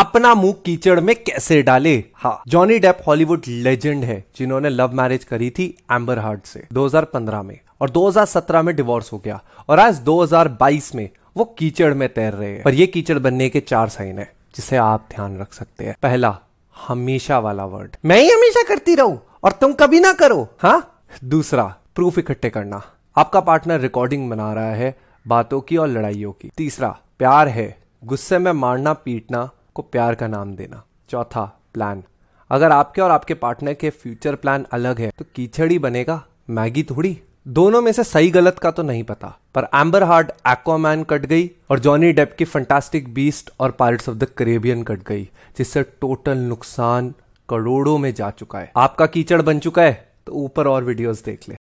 अपना मुँह कीचड़ में कैसे डाले? हाँ जॉनी डेप हॉलीवुड लेजेंड है, जिन्होंने लव मैरिज करी थी एम्बर हार्ट से 2015 में, और 2017 में डिवोर्स हो गया, और आज 2022 में वो कीचड़ में तैर रहे हैं। पर ये कीचड़ बनने के चार साइन है, जिसे आप ध्यान रख सकते हैं। पहला, हमेशा वाला वर्ड मैं ही हमेशा करती रहूँ, और तुम कभी ना करो हाँ? दूसरा प्रूफ इकट्ठे करना। आपका पार्टनर रिकॉर्डिंग बना रहा है बातों की और लड़ाइयों की। तीसरा, प्यार है, गुस्से में मारना, पीटना को प्यार का नाम देना। चौथा प्लान अगर आपके और आपके पार्टनर के फ्यूचर प्लान अलग है तो कीचड़ी बनेगा, मैगी थोड़ी। दोनों में से सही गलत का तो नहीं पता, पर एम्बर हार्ट एक्वामैन कट गई और जॉनी डेप की फंटास्टिक बीस्ट और Pirates of the Caribbean cut गई, जिससे टोटल नुकसान करोड़ों में जा चुका है। आपका कीचड़ बन चुका है तो ऊपर और वीडियोस देख ले।